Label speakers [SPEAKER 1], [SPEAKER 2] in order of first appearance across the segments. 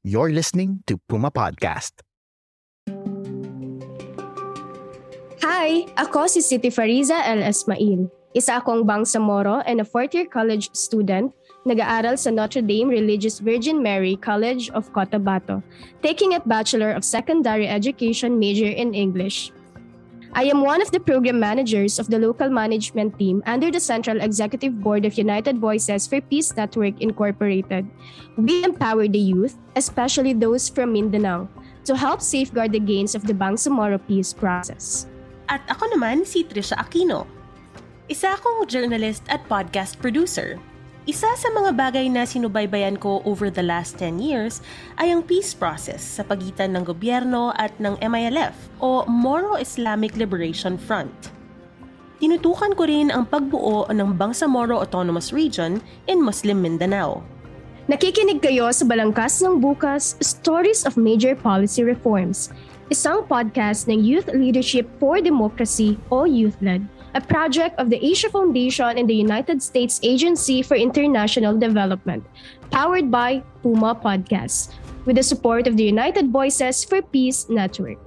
[SPEAKER 1] You're listening to Puma Podcast.
[SPEAKER 2] Hi! Ako si Siti Fariza El Esmail. Isa akong Bangsamoro and a fourth-year college student nag-aaral sa Notre Dame Religious Virgin Mary College of Cotabato, taking a Bachelor of Secondary Education major in English. I am one of the program managers of the local management team under the Central Executive Board of United Voices for Peace Network Incorporated. We empower the youth, especially those from Mindanao, to help safeguard the gains of the Bangsamoro peace process.
[SPEAKER 3] At ako naman si Trisha Aquino. Isa akong journalist at podcast producer. Isa sa mga bagay na sinubaybayan ko over the last 10 years ay ang peace process sa pagitan ng gobyerno at ng MILF o Moro Islamic Liberation Front. Tinutukan ko rin ang pagbuo ng Bangsamoro Autonomous Region in Muslim Mindanao.
[SPEAKER 2] Nakikinig kayo sa Balangkas ng Bukas, Stories of Major Policy Reforms, isang podcast ng Youth Leadership for Democracy o YouthLed, a project of the Asia Foundation and the United States Agency for International Development, powered by Puma Podcasts, with the support of the United Voices for Peace Network.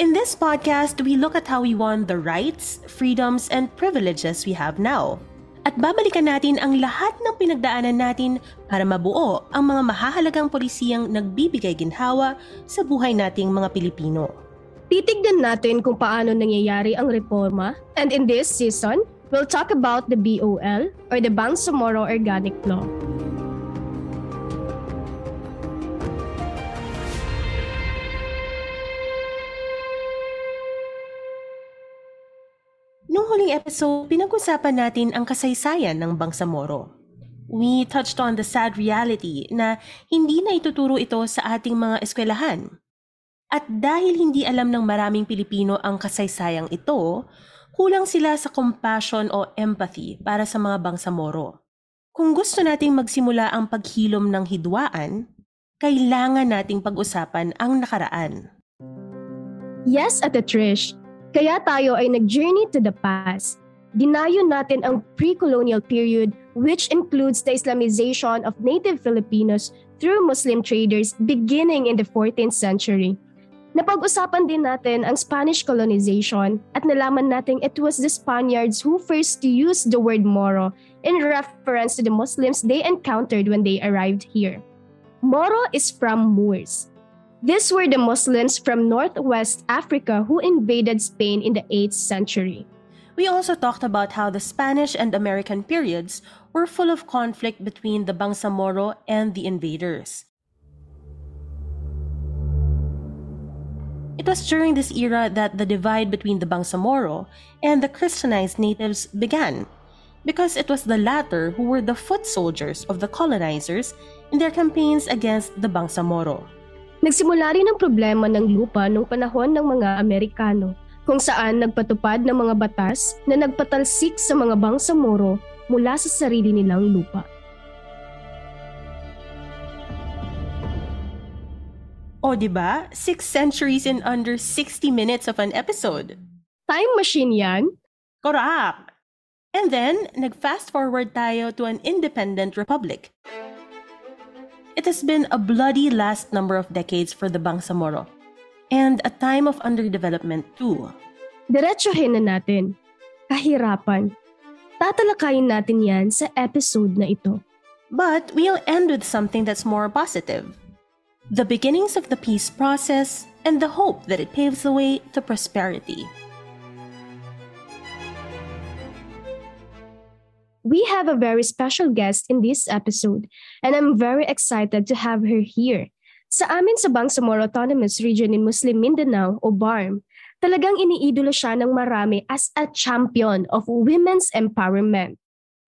[SPEAKER 3] In this podcast, we look at how we won the rights, freedoms, and privileges we have now. At babalikan natin ang lahat ng pinagdaanan natin para mabuo ang mga mahahalagang polisiyang nagbibigay ginhawa sa buhay nating mga Pilipino.
[SPEAKER 2] Titignan natin kung paano nangyayari ang reforma and in this season, we'll talk about the BOL or the Bangsamoro Organic Law.
[SPEAKER 3] Noong huling episode, pinag-usapan natin ang kasaysayan ng Bangsamoro. We touched on the sad reality na hindi na ituturo ito sa ating mga eskwelahan. At dahil hindi alam ng maraming Pilipino ang kasaysayang ito, kulang sila sa compassion o empathy para sa mga Bangsamoro. Kung gusto nating magsimula ang paghilom ng hidwaan, kailangan nating pag-usapan ang nakaraan.
[SPEAKER 2] Yes, Ate Trish. Kaya tayo ay nag-journey to the past. Dinayo natin ang pre-colonial period which includes the Islamization of native Filipinos through Muslim traders beginning in the 14th century. Napag-usapan din natin ang Spanish colonization at nalaman natin it was the Spaniards who first used the word Moro in reference to the Muslims they encountered when they arrived here. Moro is from Moors. These were the Muslims from Northwest Africa who invaded Spain in the 8th century.
[SPEAKER 3] We also talked about how the Spanish and American periods were full of conflict between the Bangsamoro and the invaders. It was during this era that the divide between the Bangsamoro and the Christianized natives began, because it was the latter who were the foot soldiers of the colonizers in their campaigns against the Bangsamoro.
[SPEAKER 2] Nagsimula rin ang problema ng lupa noong panahon ng mga Amerikano, kung saan nagpatupad ng mga batas na nagpatalsik sa mga Bangsamoro mula sa sarili nilang lupa.
[SPEAKER 3] O di ba? Six centuries in under 60 minutes of an episode.
[SPEAKER 2] Time machine yan?
[SPEAKER 3] Correct! And then, nag-fast forward tayo to an independent republic. It has been a bloody last number of decades for the Bangsamoro. And a time of underdevelopment too.
[SPEAKER 2] Diretsuhin na natin. Kahirapan. Tatalakayin natin yan sa episode na ito.
[SPEAKER 3] But we'll end with something that's more positive. The beginnings of the peace process and the hope that it paves the way to prosperity.
[SPEAKER 2] We have a very special guest in this episode, and I'm very excited to have her here. Sa amin sa Bangsamoro Autonomous Region in Muslim Mindanao o BARM, talagang iniidolo siya ng marami as a champion of women's empowerment.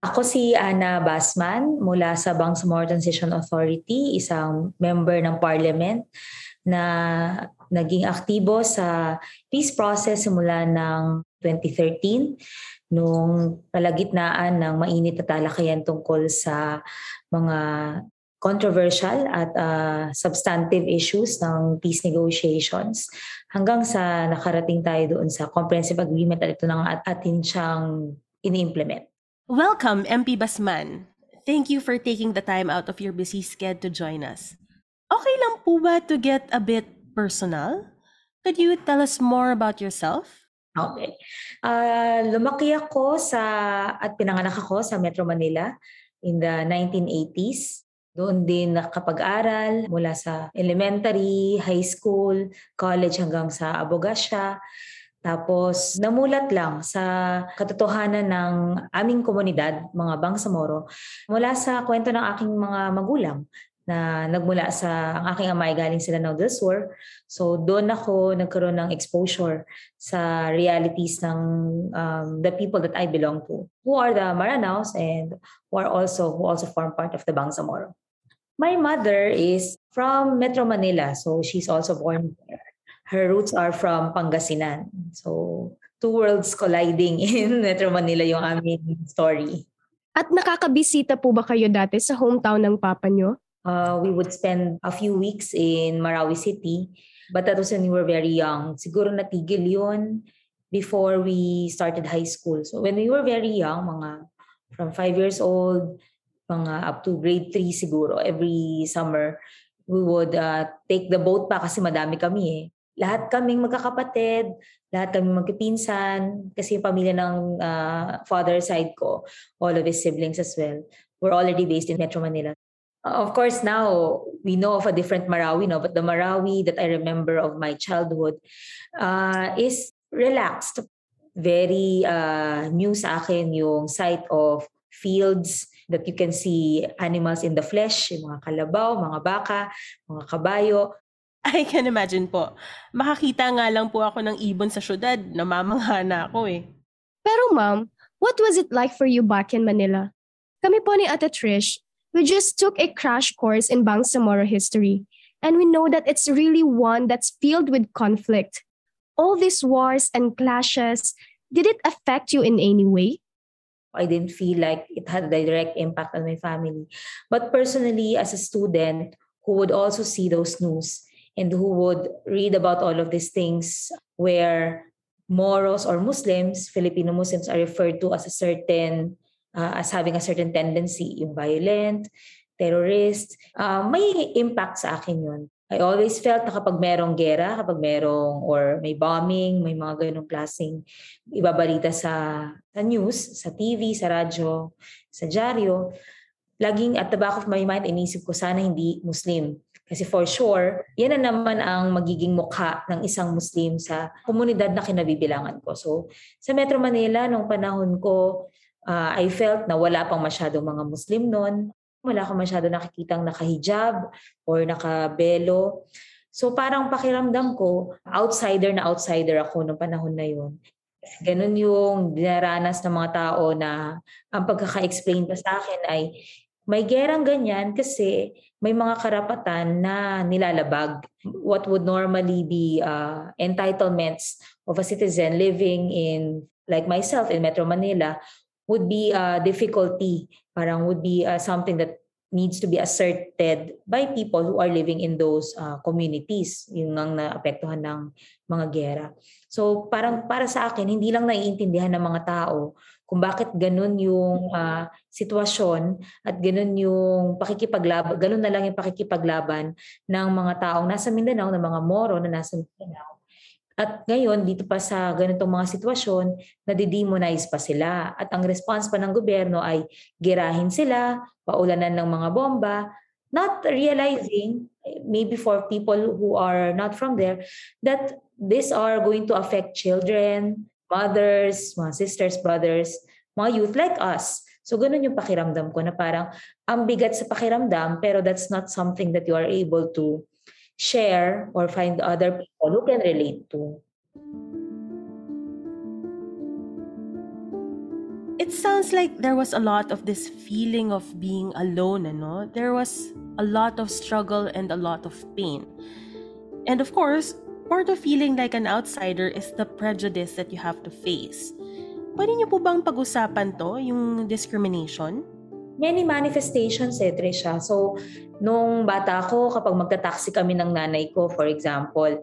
[SPEAKER 4] Ako si Ana Basman mula sa Bangsamoro Transition Authority, isang member ng parliament na naging aktibo sa peace process simula ng 2013 nung kalagitnaan ng mainit na talakayan tungkol sa mga controversial at uh, substantive issues ng peace negotiations hanggang sa nakarating tayo doon sa comprehensive agreement at ito at atin siyang ini-implement.
[SPEAKER 3] Welcome, MP Basman. Thank you for taking the time out of your busy schedule to join us. Okay lang po ba to get a bit personal? Could you tell us more about yourself?
[SPEAKER 4] Okay. Uh, lumaki ako sa, at pinanganak ako sa Metro Manila in the 1980s. Doon din nakapag-aral mula sa elementary, high school, college hanggang sa Abogasya. Tapos namulat lang sa katotohanan ng aming komunidad, mga Bangsamoro, mula sa kwento ng aking mga magulang na nagmula sa ang aking amay galing sila ng del Sur. So doon ako nagkaroon ng exposure sa realities ng um, the people that I belong to, who are the Maranaos and who are also who also form part of the Bangsamoro. My mother is from Metro Manila, so she's also born there. Her roots are from Pangasinan. So two worlds colliding in Metro Manila yung aming story.
[SPEAKER 2] At nakakabisita po ba kayo dati sa hometown ng papa nyo?
[SPEAKER 4] uh, we would spend a few weeks in Marawi City. But that was when we were very young. Siguro natigil yun before we started high school. So when we were very young, mga from five years old, mga up to grade 3 siguro, every summer, we would uh, take the boat pa kasi madami kami eh. Lahat kaming magkakapatid, lahat kami magkipinsan, kasi yung pamilya ng uh, father side ko, all of his siblings as well, were already based in Metro Manila. Of course, now we know of a different Marawi, no? but the Marawi that I remember of my childhood uh, is relaxed. Very uh, new sa akin yung sight of fields that you can see animals in the flesh, yung mga kalabaw, mga baka, mga kabayo.
[SPEAKER 3] I can imagine po. Makakita nga lang po ako ng ibon sa syudad. Namamangha na ako eh.
[SPEAKER 2] Pero ma'am, what was it like for you back in Manila? Kami po ni Ate Trish, we just took a crash course in Bangsamoro history, and we know that it's really one that's filled with conflict. All these wars and clashes, did it affect you in any way?
[SPEAKER 4] I didn't feel like it had a direct impact on my family. But personally, as a student who would also see those news and who would read about all of these things where Moros or Muslims, Filipino Muslims, are referred to as a certain uh, as having a certain tendency, yung violent, terrorist, uh, may impact sa akin yun. I always felt na kapag merong gera, kapag merong or may bombing, may mga ganong klaseng ibabalita sa, sa news, sa TV, sa radyo, sa dyaryo, laging at the back of my mind, inisip ko sana hindi Muslim. Kasi for sure, yan na naman ang magiging mukha ng isang Muslim sa komunidad na kinabibilangan ko. So, sa Metro Manila, nung panahon ko, uh, I felt na wala pang masyadong mga Muslim noon. Wala akong masyado nakikitang nakahijab or nakabelo. So parang pakiramdam ko, outsider na outsider ako noong panahon na yun. Ganun yung dinaranas ng mga tao na ang pagkaka-explain pa sa akin ay may gerang ganyan kasi may mga karapatan na nilalabag. What would normally be uh, entitlements of a citizen living in, like myself, in Metro Manila, would be a difficulty, parang would be uh, something that needs to be asserted by people who are living in those uh, communities, yung ang naapektuhan ng mga gera. So parang para sa akin, hindi lang naiintindihan ng mga tao kung bakit ganun yung uh, sitwasyon at ganun yung pakikipaglaban, ganun na lang yung pakikipaglaban ng mga taong nasa Mindanao, ng mga Moro na nasa Mindanao at ngayon, dito pa sa ganitong mga sitwasyon, nadidemonize pa sila. At ang response pa ng gobyerno ay girahin sila, paulanan ng mga bomba, not realizing, maybe for people who are not from there, that these are going to affect children, mothers, mga sisters, brothers, mga youth like us. So ganun yung pakiramdam ko na parang ang bigat sa pakiramdam pero that's not something that you are able to share or find other people who can relate to.
[SPEAKER 3] It sounds like there was a lot of this feeling of being alone, ano? There was a lot of struggle and a lot of pain. And of course, part of feeling like an outsider is the prejudice that you have to face. Pwede niyo po bang pag-usapan to, yung discrimination?
[SPEAKER 4] many manifestations eh, Trisha. So, nung bata ako, kapag magta-taxi kami ng nanay ko, for example,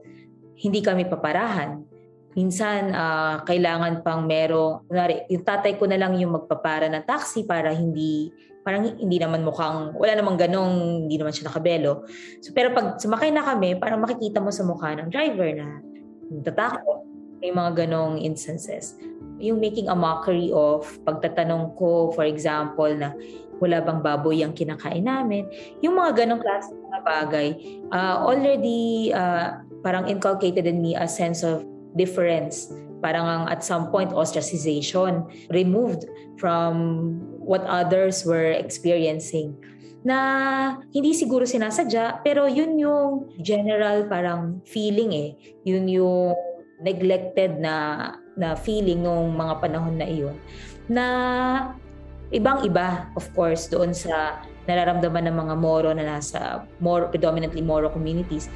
[SPEAKER 4] hindi kami paparahan. Minsan, uh, kailangan pang merong, kunwari, yung tatay ko na lang yung magpapara ng taxi para hindi parang hindi naman mukhang, wala namang ganong, hindi naman siya nakabelo. So, pero pag sumakay na kami, parang makikita mo sa mukha ng driver na tatakot. May mga ganong instances. Yung making a mockery of pagtatanong ko, for example, na wala bang baboy ang kinakain namin. Yung mga ganong klase mga bagay, uh, already uh, parang inculcated in me a sense of difference. Parang ang at some point ostracization removed from what others were experiencing. Na hindi siguro sinasadya pero yun yung general parang feeling eh. Yun yung neglected na na feeling ng mga panahon na iyon na ibang-iba of course doon sa nararamdaman ng mga Moro na nasa more predominantly Moro communities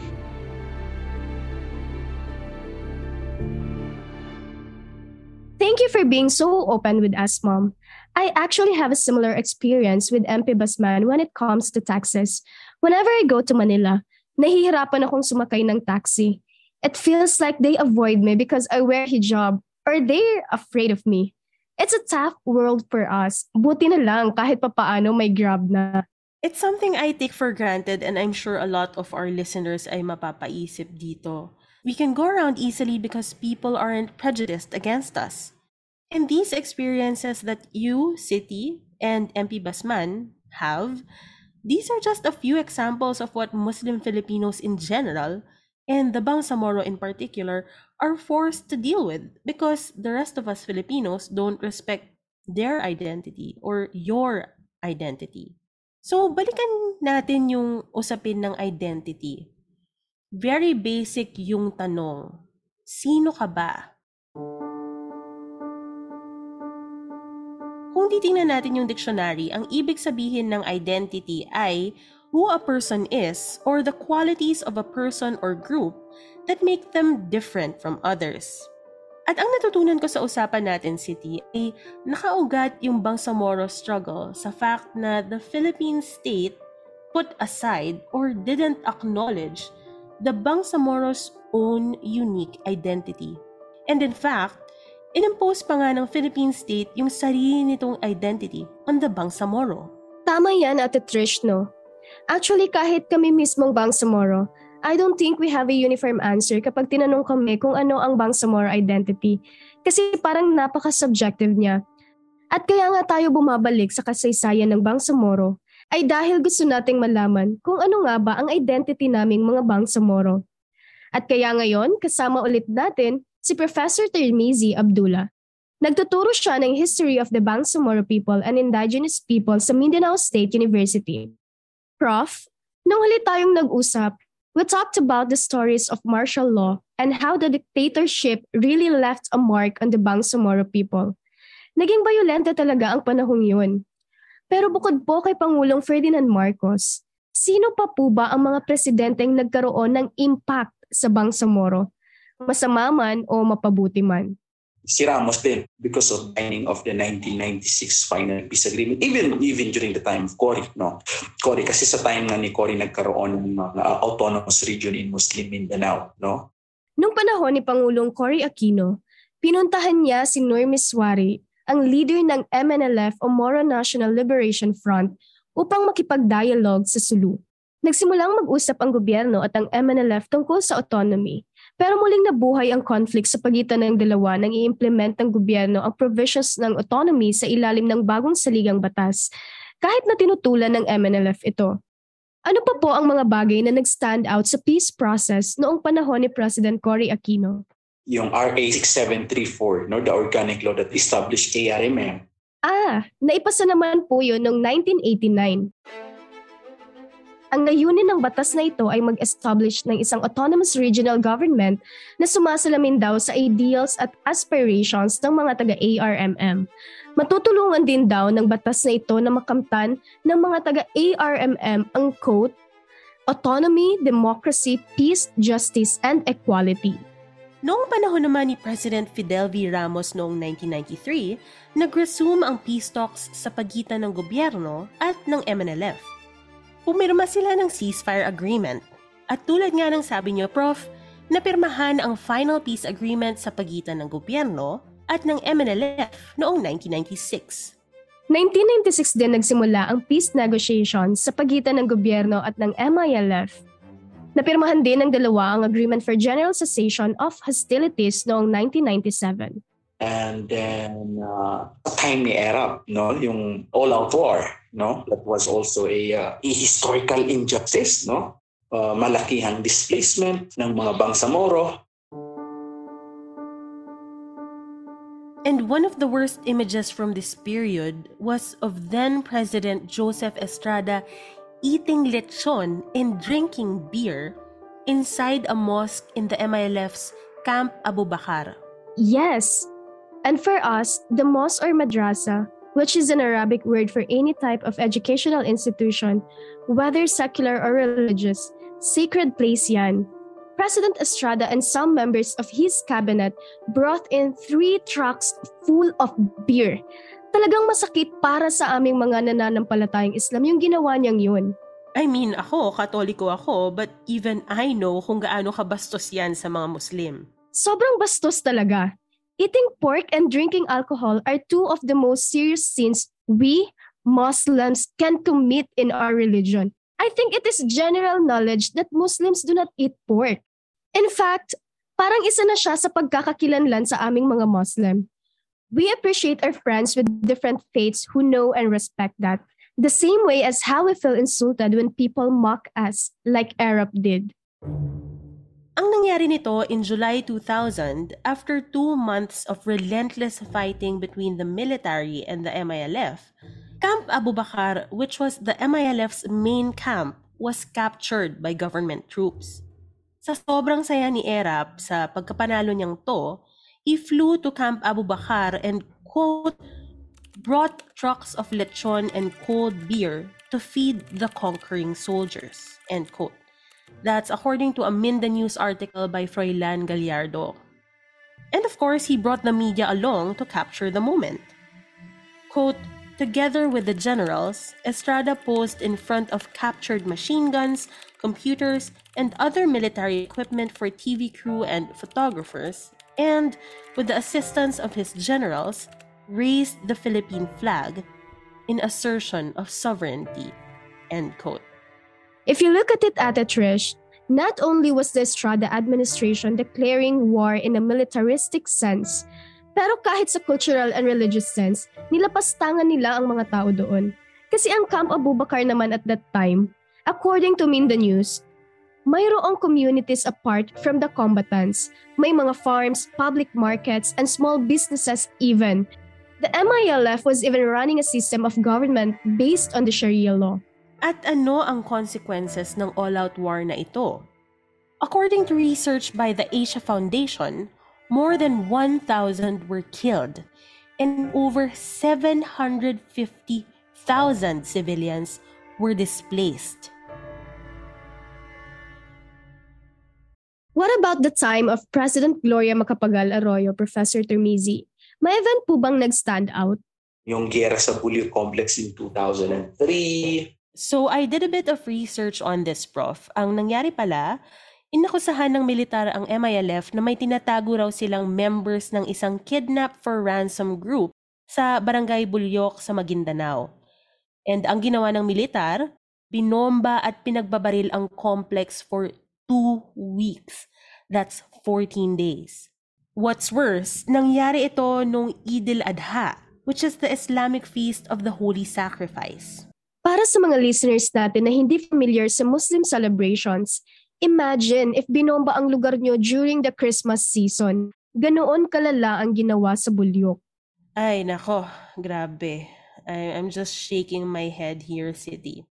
[SPEAKER 2] Thank you for being so open with us, Mom. I actually have a similar experience with MP Basman when it comes to taxes. Whenever I go to Manila, nahihirapan akong sumakay ng taxi. It feels like they avoid me because I wear hijab or they're afraid of me. It's a tough world for us. Buti na lang kahit papaano may grab na.
[SPEAKER 3] It's something I take for granted and I'm sure a lot of our listeners ay mapapaisip dito. We can go around easily because people aren't prejudiced against us. And these experiences that you, City, and MP Basman have, these are just a few examples of what Muslim Filipinos in general, and the Bangsamoro in particular, are forced to deal with because the rest of us Filipinos don't respect their identity or your identity. So, balikan natin yung usapin ng identity. Very basic yung tanong, sino ka ba? Kung titingnan natin yung dictionary, ang ibig sabihin ng identity ay who a person is or the qualities of a person or group that make them different from others. At ang natutunan ko sa usapan natin, City, ay nakaugat yung Bangsamoro struggle sa fact na the Philippine state put aside or didn't acknowledge the Bangsamoro's own unique identity. And in fact, Inimpose pa nga ng Philippine state yung sarili nitong identity on the Bangsamoro.
[SPEAKER 2] Tama yan, Ate Trish, no? Actually, kahit kami mismong Bangsamoro, I don't think we have a uniform answer kapag tinanong kami kung ano ang Bangsamoro identity. Kasi parang napaka-subjective niya. At kaya nga tayo bumabalik sa kasaysayan ng Bangsamoro ay dahil gusto nating malaman kung ano nga ba ang identity naming mga Bangsamoro. At kaya ngayon, kasama ulit natin si Professor Termizi Abdullah. Nagtuturo siya ng History of the Bangsamoro People and Indigenous People sa Mindanao State University. Prof, nung huli tayong nag-usap, we talked about the stories of martial law and how the dictatorship really left a mark on the Bangsamoro people. Naging bayolente talaga ang panahong yun. Pero bukod po kay Pangulong Ferdinand Marcos, sino pa po ba ang mga presidenteng nagkaroon ng impact sa Bangsamoro masama man o mapabuti man.
[SPEAKER 5] Si Ramos din because of signing of the 1996 final peace agreement even even during the time of Cory no? Cory kasi sa time nga ni Cory nagkaroon ng mga autonomous region in Muslim Mindanao no?
[SPEAKER 2] Nung panahon ni Pangulong Cory Aquino pinuntahan niya si Nur Miswari ang leader ng MNLF o Moro National Liberation Front upang makipag-dialogue sa Sulu. Nagsimulang mag-usap ang gobyerno at ang MNLF tungkol sa autonomy pero muling nabuhay ang conflict sa pagitan ng dalawa nang i-implement ng gobyerno ang provisions ng autonomy sa ilalim ng bagong saligang batas, kahit na tinutulan ng MNLF ito. Ano pa po ang mga bagay na nag-stand out sa peace process noong panahon ni President Cory Aquino?
[SPEAKER 5] Yung RA 6734, no, the organic law that established ARMM.
[SPEAKER 2] Ah, naipasa naman po yun noong 1989. Ang layunin ng batas na ito ay mag-establish ng isang autonomous regional government na sumasalamin daw sa ideals at aspirations ng mga taga-ARMM. Matutulungan din daw ng batas na ito na makamtan ng mga taga-ARMM ang quote, Autonomy, Democracy, Peace, Justice, and Equality.
[SPEAKER 3] Noong panahon naman ni President Fidel V. Ramos noong 1993, nag-resume ang peace talks sa pagitan ng gobyerno at ng MNLF pumirma sila ng ceasefire agreement. At tulad nga ng sabi niyo, Prof, napirmahan ang final peace agreement sa pagitan ng gobyerno at ng MNLF noong 1996.
[SPEAKER 2] 1996 din nagsimula ang peace negotiations sa pagitan ng gobyerno at ng MILF. Napirmahan din ng dalawa ang Agreement for General Cessation of Hostilities noong 1997.
[SPEAKER 5] And then, uh, time ni Arab, no? yung all-out war, no? that was also a, uh, a historical injustice. No? Uh, malakihang displacement ng mga Bangsamoro,
[SPEAKER 3] And one of the worst images from this period was of then President Joseph Estrada eating lechon and drinking beer inside a mosque in the MILF's Camp Abu Bakar.
[SPEAKER 2] Yes. And for us, the mosque or madrasa, which is an Arabic word for any type of educational institution, whether secular or religious, sacred place yan. President Estrada and some members of his cabinet brought in three trucks full of beer. Talagang masakit para sa aming mga nananampalatayang Islam yung ginawa niyang yun.
[SPEAKER 3] I mean, ako, katoliko ako, but even I know kung gaano kabastos yan sa mga Muslim.
[SPEAKER 2] Sobrang bastos talaga. Eating pork and drinking alcohol are two of the most serious sins we, Muslims, can commit in our religion. I think it is general knowledge that Muslims do not eat pork. In fact, parang isa na siya sa pagkakakilanlan sa aming mga Muslim. We appreciate our friends with different faiths who know and respect that, the same way as how we feel insulted when people mock us like Arab did.
[SPEAKER 3] Ang nangyari nito in July 2000 after two months of relentless fighting between the military and the MILF, Camp Abu Bakar, which was the MILF's main camp, was captured by government troops. Sa sobrang saya ni Erap sa pagkapanalo niyang to, he flew to Camp Abu Bakar and, quote, brought trucks of lechon and cold beer to feed the conquering soldiers, end quote. That's according to a Minda News article by Froilan Gallardo. And of course, he brought the media along to capture the moment. Quote, Together with the generals, Estrada posed in front of captured machine guns, computers, and other military equipment for TV crew and photographers, and, with the assistance of his generals, raised the Philippine flag in assertion of sovereignty. End quote.
[SPEAKER 2] If you look at it, Ate Trish, not only was the Estrada administration declaring war in a militaristic sense, pero kahit sa cultural and religious sense, nilapastangan nila ang mga tao doon. Kasi ang Camp Abu Bakar naman at that time, according to Minda News, mayroong communities apart from the combatants. May mga farms, public markets, and small businesses even. The MILF was even running a system of government based on the Sharia law.
[SPEAKER 3] At ano ang consequences ng all-out war na ito? According to research by the Asia Foundation, more than 1,000 were killed and over 750,000 civilians were displaced.
[SPEAKER 2] What about the time of President Gloria Macapagal Arroyo, Professor Termizi? May event po bang nag-stand out?
[SPEAKER 5] Yung gera sa Bulyo Complex in 2003.
[SPEAKER 3] So I did a bit of research on this, Prof. Ang nangyari pala, inakusahan ng militar ang MILF na may tinatago raw silang members ng isang kidnap for ransom group sa Barangay Bulyok sa Maguindanao. And ang ginawa ng militar, binomba at pinagbabaril ang complex for two weeks. That's 14 days. What's worse, nangyari ito nung Eid al-Adha, which is the Islamic feast of the Holy Sacrifice.
[SPEAKER 2] Para sa mga listeners natin na hindi familiar sa Muslim celebrations, imagine if binomba ang lugar nyo during the Christmas season. Ganoon kalala ang ginawa sa bulyok.
[SPEAKER 3] Ay, nako, grabe. I, I'm just shaking my head here, City.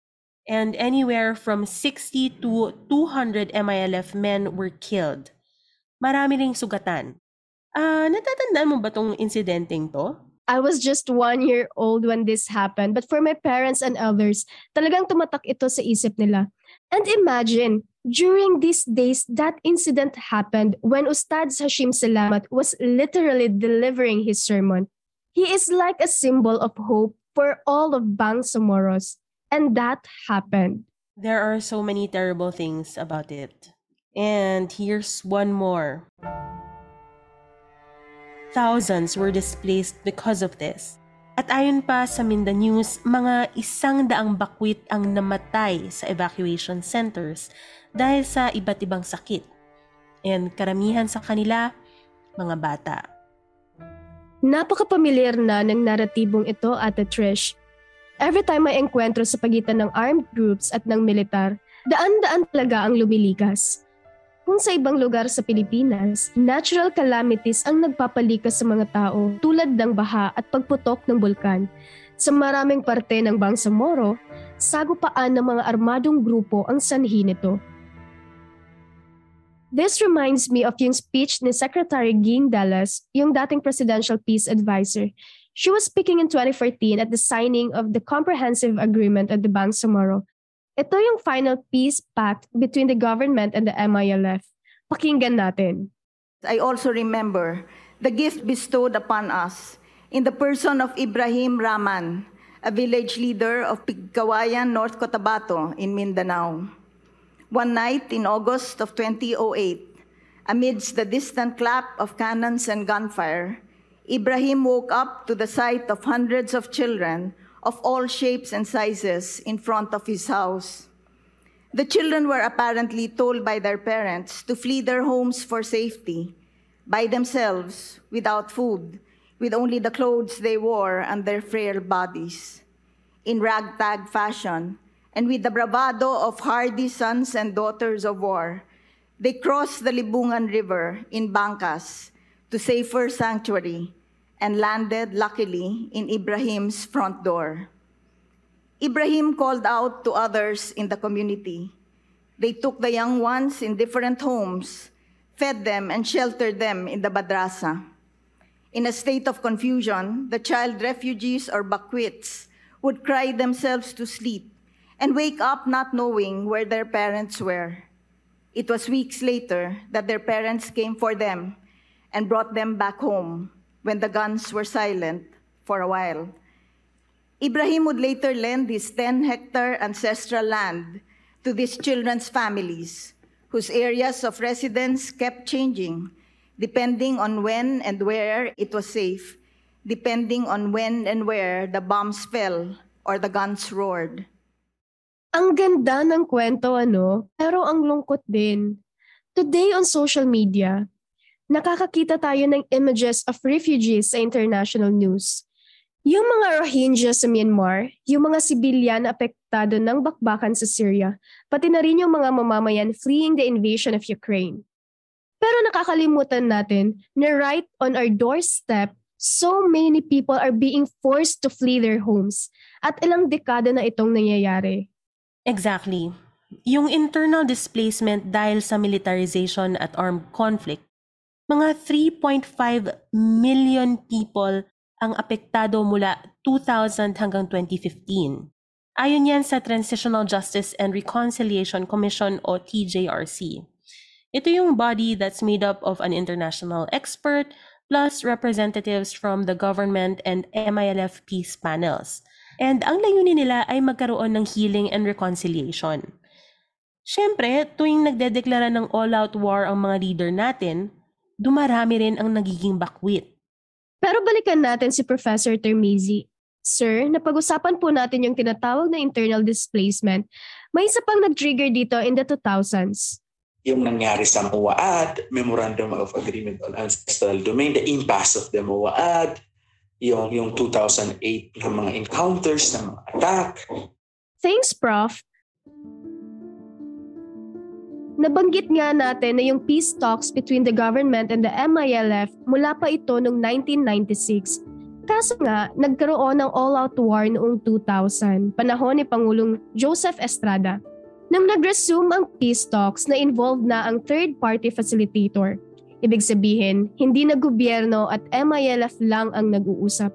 [SPEAKER 3] And anywhere from 60 to 200 MILF men were killed. Marami ring sugatan. Ah, uh, natatandaan mo ba tong insidenteng to?
[SPEAKER 2] I was just one year old when this happened, but for my parents and others, talagang tumatak ito sa isip nila. And imagine, during these days, that incident happened when Ustad Hashim Salamat was literally delivering his sermon. He is like a symbol of hope for all of Bangsamoros. And that happened.
[SPEAKER 3] There are so many terrible things about it. And here's one more. Thousands were displaced because of this. At ayon pa sa Minda News, mga isang daang bakwit ang namatay sa evacuation centers dahil sa iba't ibang sakit. And karamihan sa kanila, mga bata.
[SPEAKER 2] Napakapamilyar na ng naratibong ito, Ate Trish. Every time may enkwentro sa pagitan ng armed groups at ng militar, daan-daan talaga ang lumilikas. Kung sa ibang lugar sa Pilipinas, natural calamities ang nagpapalikas sa mga tao tulad ng baha at pagputok ng bulkan. Sa maraming parte ng Bangsamoro, sagupaan ng mga armadong grupo ang sanhi nito. This reminds me of yung speech ni Secretary Ging Dallas, yung dating presidential peace advisor. She was speaking in 2014 at the signing of the Comprehensive Agreement at the Bangsamoro ito yung final peace pact between the government and the MILF. Pakinggan natin.
[SPEAKER 6] I also remember the gift bestowed upon us in the person of Ibrahim Raman, a village leader of Pigkawayan, North Cotabato in Mindanao. One night in August of 2008, amidst the distant clap of cannons and gunfire, Ibrahim woke up to the sight of hundreds of children of all shapes and sizes in front of his house. The children were apparently told by their parents to flee their homes for safety, by themselves, without food, with only the clothes they wore and their frail bodies. In ragtag fashion, and with the bravado of hardy sons and daughters of war, they crossed the Libungan River in Bangkas to safer sanctuary and landed luckily in Ibrahim's front door. Ibrahim called out to others in the community. They took the young ones in different homes, fed them, and sheltered them in the madrasa. In a state of confusion, the child refugees or bakwits would cry themselves to sleep and wake up not knowing where their parents were. It was weeks later that their parents came for them and brought them back home when the guns were silent for a while. Ibrahim would later lend his 10 hectare ancestral land to these children's families, whose areas of residence kept changing, depending on when and where it was safe, depending on when and where the bombs fell or the guns roared.
[SPEAKER 2] Ang ganda ng kwento, ano? Pero ang lungkot din. Today on social media, nakakakita tayo ng images of refugees sa international news. Yung mga Rohingya sa Myanmar, yung mga sibilyan na apektado ng bakbakan sa Syria, pati na rin yung mga mamamayan fleeing the invasion of Ukraine. Pero nakakalimutan natin na right on our doorstep, so many people are being forced to flee their homes at ilang dekada na itong nangyayari.
[SPEAKER 3] Exactly. Yung internal displacement dahil sa militarization at armed conflict mga 3.5 million people ang apektado mula 2000 hanggang 2015. Ayon yan sa Transitional Justice and Reconciliation Commission o TJRC. Ito yung body that's made up of an international expert plus representatives from the government and MILF peace panels. And ang layunin nila ay magkaroon ng healing and reconciliation. Siyempre, tuwing nagdedeklara ng all-out war ang mga leader natin, dumarami rin ang nagiging bakwit.
[SPEAKER 2] Pero balikan natin si Professor Termizi. Sir, napag-usapan po natin yung tinatawag na internal displacement. May isa pang nag-trigger dito in the 2000s.
[SPEAKER 5] Yung nangyari sa MOAAD, Memorandum of Agreement on Ancestral Domain, the impasse of the MOAAD, yung, yung 2008 ng mga encounters, ng mga attack.
[SPEAKER 2] Thanks, Prof. Nabanggit nga natin na yung peace talks between the government and the MILF mula pa ito noong 1996. Kaso nga, nagkaroon ng all-out war noong 2000, panahon ni Pangulong Joseph Estrada. Nang nag-resume ang peace talks na involved na ang third-party facilitator. Ibig sabihin, hindi na gobyerno at MILF lang ang nag-uusap.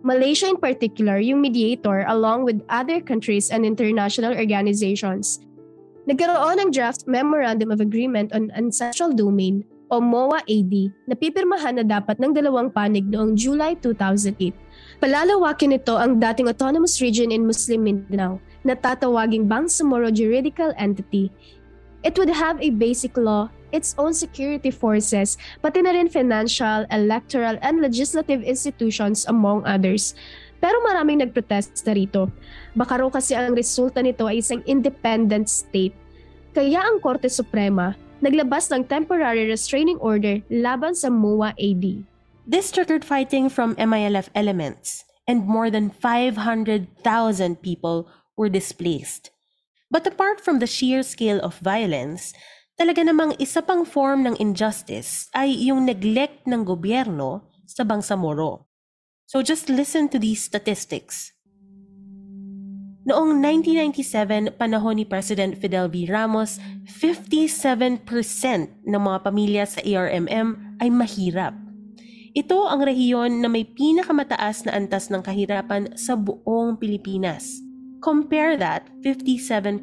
[SPEAKER 2] Malaysia in particular, yung mediator along with other countries and international organizations Nagkaroon ng draft Memorandum of Agreement on Ancestral Domain o MOA-AD na pipirmahan na dapat ng dalawang panig noong July 2008. Palalawakin nito ang dating autonomous region in Muslim Mindanao na tatawaging Bangsamoro Juridical Entity. It would have a basic law, its own security forces, pati na rin financial, electoral, and legislative institutions among others. Pero maraming nagprotesta rito. Baka raw kasi ang resulta nito ay isang independent state. Kaya ang Korte Suprema naglabas ng temporary restraining order laban sa MOA AD.
[SPEAKER 3] This triggered fighting from MILF elements, and more than 500,000 people were displaced. But apart from the sheer scale of violence, talaga namang isa pang form ng injustice ay yung neglect ng gobyerno sa Bangsamoro. So just listen to these statistics. Noong 1997, panahon ni President Fidel V. Ramos, 57% ng mga pamilya sa ARMM ay mahirap. Ito ang rehiyon na may pinakamataas na antas ng kahirapan sa buong Pilipinas. Compare that 57%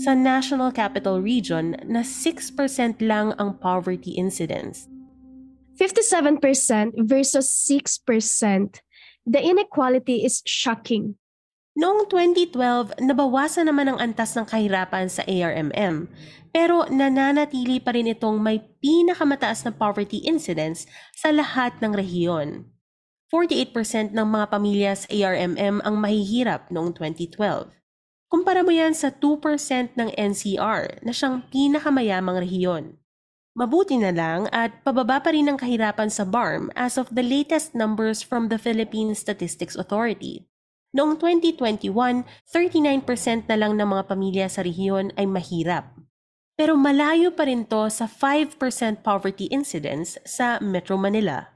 [SPEAKER 3] sa National Capital Region na 6% lang ang poverty incidence.
[SPEAKER 2] 57% versus 6%. The inequality is shocking.
[SPEAKER 3] Noong 2012, nabawasan naman ang antas ng kahirapan sa ARMM, pero nananatili pa rin itong may pinakamataas na poverty incidence sa lahat ng rehiyon. 48% ng mga pamilya sa ARMM ang mahihirap noong 2012. Kumpara mo yan sa 2% ng NCR na siyang pinakamayamang rehiyon. Mabuti na lang at pababa pa rin ang kahirapan sa BARM as of the latest numbers from the Philippine Statistics Authority. Noong 2021, 39% na lang ng mga pamilya sa rehiyon ay mahirap. Pero malayo pa rin to sa 5% poverty incidence sa Metro Manila.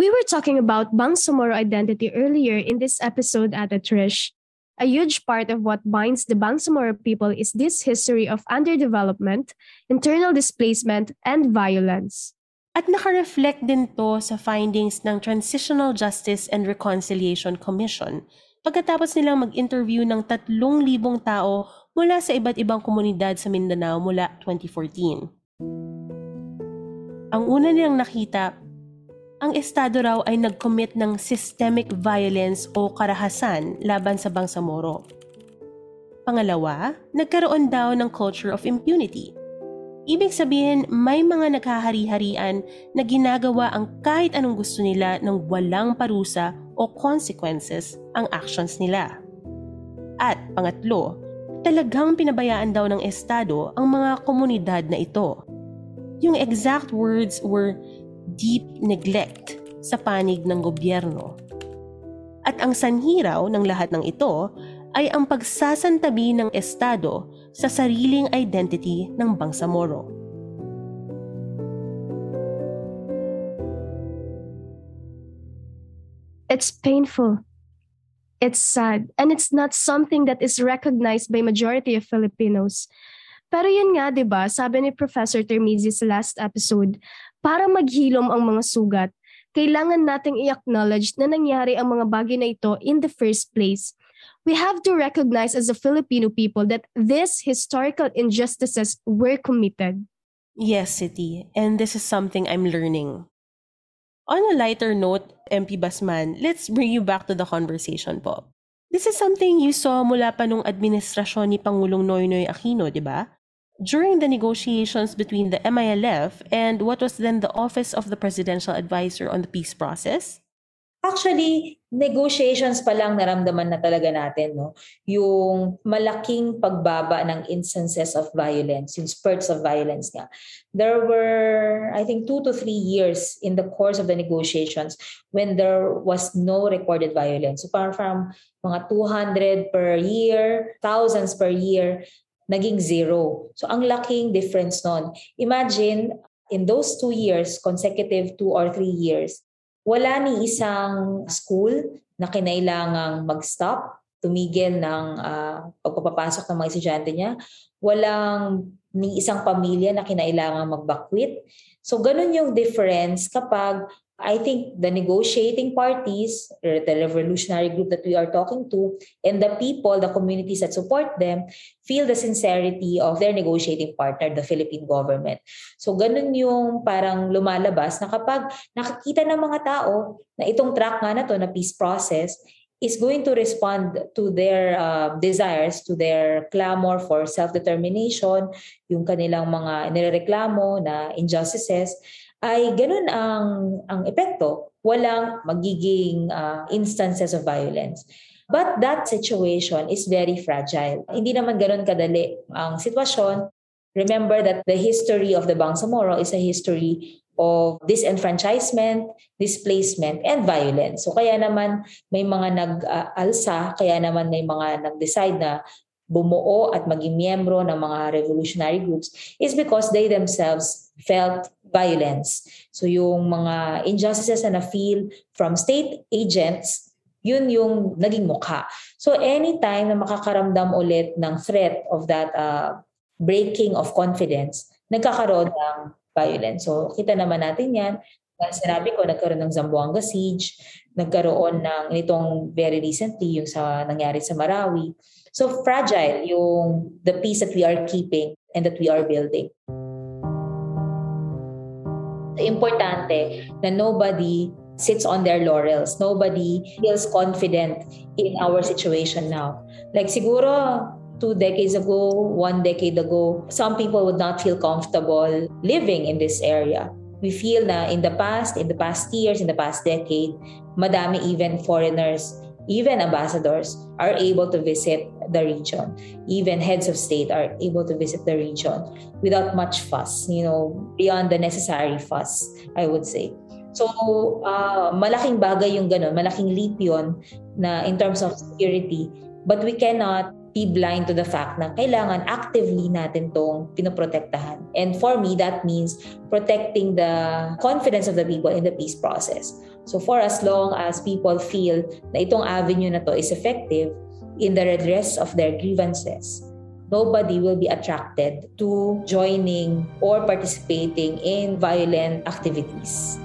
[SPEAKER 2] We were talking about Bangsamoro identity earlier in this episode at Trish. A huge part of what binds the Bangsamoro people is this history of underdevelopment, internal displacement, and violence.
[SPEAKER 3] At nakareflect din to sa findings ng Transitional Justice and Reconciliation Commission pagkatapos nilang mag-interview ng 3,000 tao mula sa iba't ibang komunidad sa Mindanao mula 2014. Ang una nilang nakita ang Estado raw ay nag-commit ng systemic violence o karahasan laban sa Bangsamoro. Pangalawa, nagkaroon daw ng culture of impunity. Ibig sabihin, may mga naghahari-harian na ginagawa ang kahit anong gusto nila ng walang parusa o consequences ang actions nila. At pangatlo, talagang pinabayaan daw ng Estado ang mga komunidad na ito. Yung exact words were deep neglect sa panig ng gobyerno. At ang sanhiraw ng lahat ng ito ay ang pagsasantabi ng Estado sa sariling identity ng Bangsamoro.
[SPEAKER 2] It's painful. It's sad. And it's not something that is recognized by majority of Filipinos. Pero yun nga, di ba, sabi ni Professor Termizi sa last episode, para maghilom ang mga sugat, kailangan nating i-acknowledge na nangyari ang mga bagay na ito in the first place. We have to recognize as a Filipino people that these historical injustices were committed.
[SPEAKER 3] Yes, City. And this is something I'm learning. On a lighter note, MP Basman, let's bring you back to the conversation po. This is something you saw mula pa nung administrasyon ni Pangulong Noynoy Aquino, di ba? During the negotiations between the MILF and what was then the Office of the Presidential Advisor on the Peace Process?
[SPEAKER 4] Actually, negotiations pa lang naramdaman na talaga natin, no? Yung malaking pagbaba ng instances of violence, yung spurts of violence nga. There were, I think, two to three years in the course of the negotiations when there was no recorded violence. So, parang from mga 200 per year, thousands per year, naging zero. So ang laking difference nun. Imagine, in those two years, consecutive two or three years, wala ni isang school na kinailangang mag-stop, tumigil ng uh, pagpapapasok ng mga estudyante niya. Walang ni isang pamilya na kinailangang mag-bakwit. So ganun yung difference kapag I think the negotiating parties, the revolutionary group that we are talking to, and the people, the communities that support them, feel the sincerity of their negotiating partner, the Philippine government. So ganun yung parang lumalabas na kapag nakikita ng mga tao na itong track nga na to na peace process is going to respond to their uh, desires, to their clamor for self-determination, yung kanilang mga nirereklamo na injustices, ay ganun ang, ang epekto. Walang magiging uh, instances of violence. But that situation is very fragile. Hindi naman ganun kadali ang sitwasyon. Remember that the history of the Bangsamoro is a history of disenfranchisement, displacement, and violence. So kaya naman may mga nag-alsa, kaya naman may mga nag-decide na bumuo at maging miyembro ng mga revolutionary groups is because they themselves felt violence. So yung mga injustices na na-feel from state agents, yun yung naging mukha. So anytime na makakaramdam ulit ng threat of that uh, breaking of confidence, nagkakaroon ng violence. So kita naman natin yan. Sinabi ko, nagkaroon ng Zamboanga siege, nagkaroon ng nitong very recently, yung sa nangyari sa Marawi. So fragile yung the peace that we are keeping and that we are building. Importante na nobody sits on their laurels. Nobody feels confident in our situation now. Like siguro two decades ago, one decade ago, some people would not feel comfortable living in this area. We feel na in the past, in the past years, in the past decade, madami even foreigners even ambassadors are able to visit the region. Even heads of state are able to visit the region without much fuss, you know, beyond the necessary fuss, I would say. So, uh, malaking bagay yung ganun, malaking leap yun na in terms of security. But we cannot be blind to the fact na kailangan actively natin tong pinoprotektahan. And for me, that means protecting the confidence of the people in the peace process. So for as long as people feel na itong avenue na to is effective in the redress of their grievances, nobody will be attracted to joining or participating in violent activities.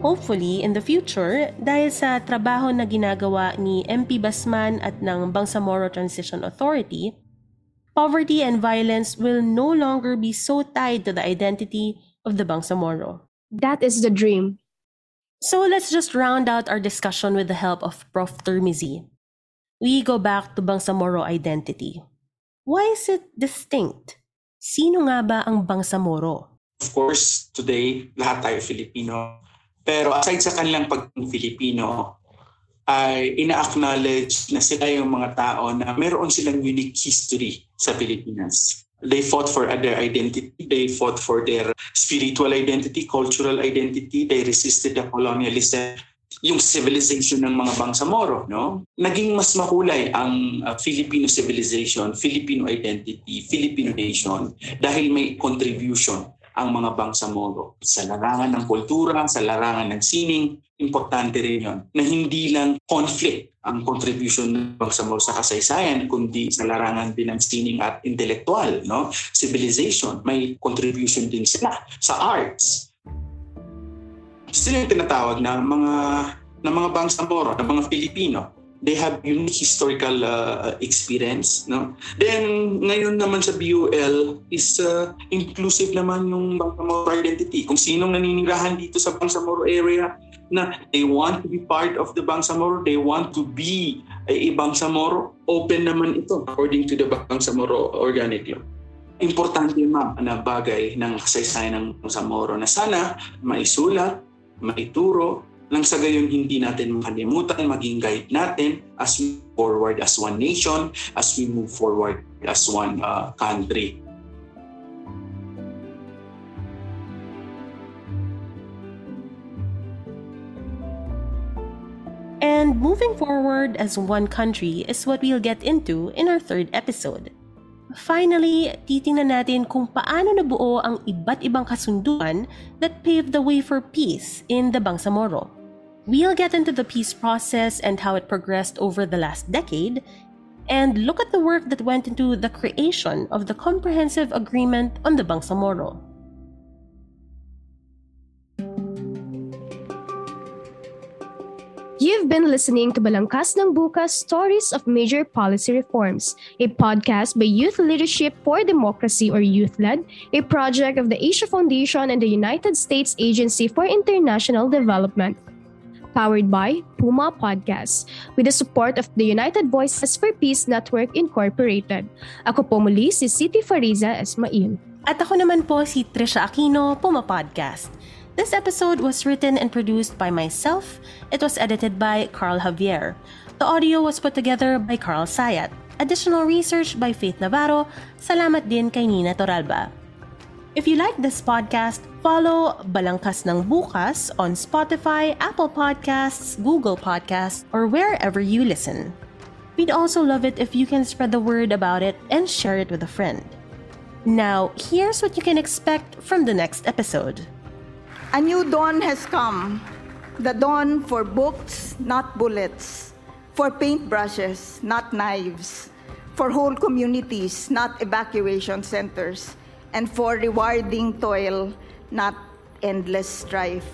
[SPEAKER 3] Hopefully, in the future, dahil sa trabaho na ginagawa ni MP Basman at ng Bangsamoro Transition Authority, poverty and violence will no longer be so tied to the identity of the Bangsamoro.
[SPEAKER 2] That is the dream.
[SPEAKER 3] So let's just round out our discussion with the help of Prof. Termizi. We go back to Bangsamoro identity. Why is it distinct? Sino nga ba ang Bangsamoro?
[SPEAKER 5] Of course, today, lahat tayo Filipino. Pero aside sa kanilang pagiging Filipino, ay ina-acknowledge na sila yung mga tao na meron silang unique history sa Pilipinas. They fought for their identity. They fought for their spiritual identity, cultural identity. They resisted the colonialism yung civilization ng mga Bangsamoro, no? Naging mas makulay ang uh, Filipino civilization, Filipino identity, Filipino nation dahil may contribution ang mga Bangsamoro. Sa larangan ng kultura, sa larangan ng sining, importante rin yon na hindi lang conflict ang contribution ng Bangsamoro sa kasaysayan, kundi sa larangan din ng sining at intellectual, no? civilization. May contribution din sila sa arts. Sila yung tinatawag na mga na mga Bangsamoro, na mga Filipino they have unique historical uh, experience no? Then ngayon naman sa BUL is uh, inclusive naman yung Bangsamoro identity. Kung sinong naninirahan dito sa Bangsamoro area na they want to be part of the Bangsamoro they want to be a, Bangsamoro open naman ito according to the Bangsamoro organic law. Importante ma'am na bagay ng kasaysayan ng Bangsamoro na sana maisulat maituro nang sa gayon hindi natin makalimutan maging guide natin as we forward as one nation, as we move forward as one uh, country.
[SPEAKER 3] And moving forward as one country is what we'll get into in our third episode. Finally, titingnan natin kung paano nabuo ang iba't ibang kasunduan that paved the way for peace in the Bangsamoro. We'll get into the peace process and how it progressed over the last decade, and look at the work that went into the creation of the Comprehensive Agreement on the Bangsamoro.
[SPEAKER 2] You've been listening to Balangkas ng Bukas Stories of Major Policy Reforms, a podcast by Youth Leadership for Democracy or YouthLED, a project of the Asia Foundation and the United States Agency for International Development powered by Puma Podcasts with the support of the United Voices for Peace Network Incorporated. Ako po muli si City Fariza Esmail.
[SPEAKER 3] At ako naman po si Trisha Aquino, Puma Podcast. This episode was written and produced by myself. It was edited by Carl Javier. The audio was put together by Carl Sayat. Additional research by Faith Navarro. Salamat din kay Nina Toralba. If you like this podcast, follow Balangkas ng Bukas on Spotify, Apple Podcasts, Google Podcasts, or wherever you listen. We'd also love it if you can spread the word about it and share it with a friend. Now, here's what you can expect from the next episode.
[SPEAKER 6] A new dawn has come. The dawn for books, not bullets. For paintbrushes, not knives. For whole communities, not evacuation centers. And for rewarding toil, not endless strife.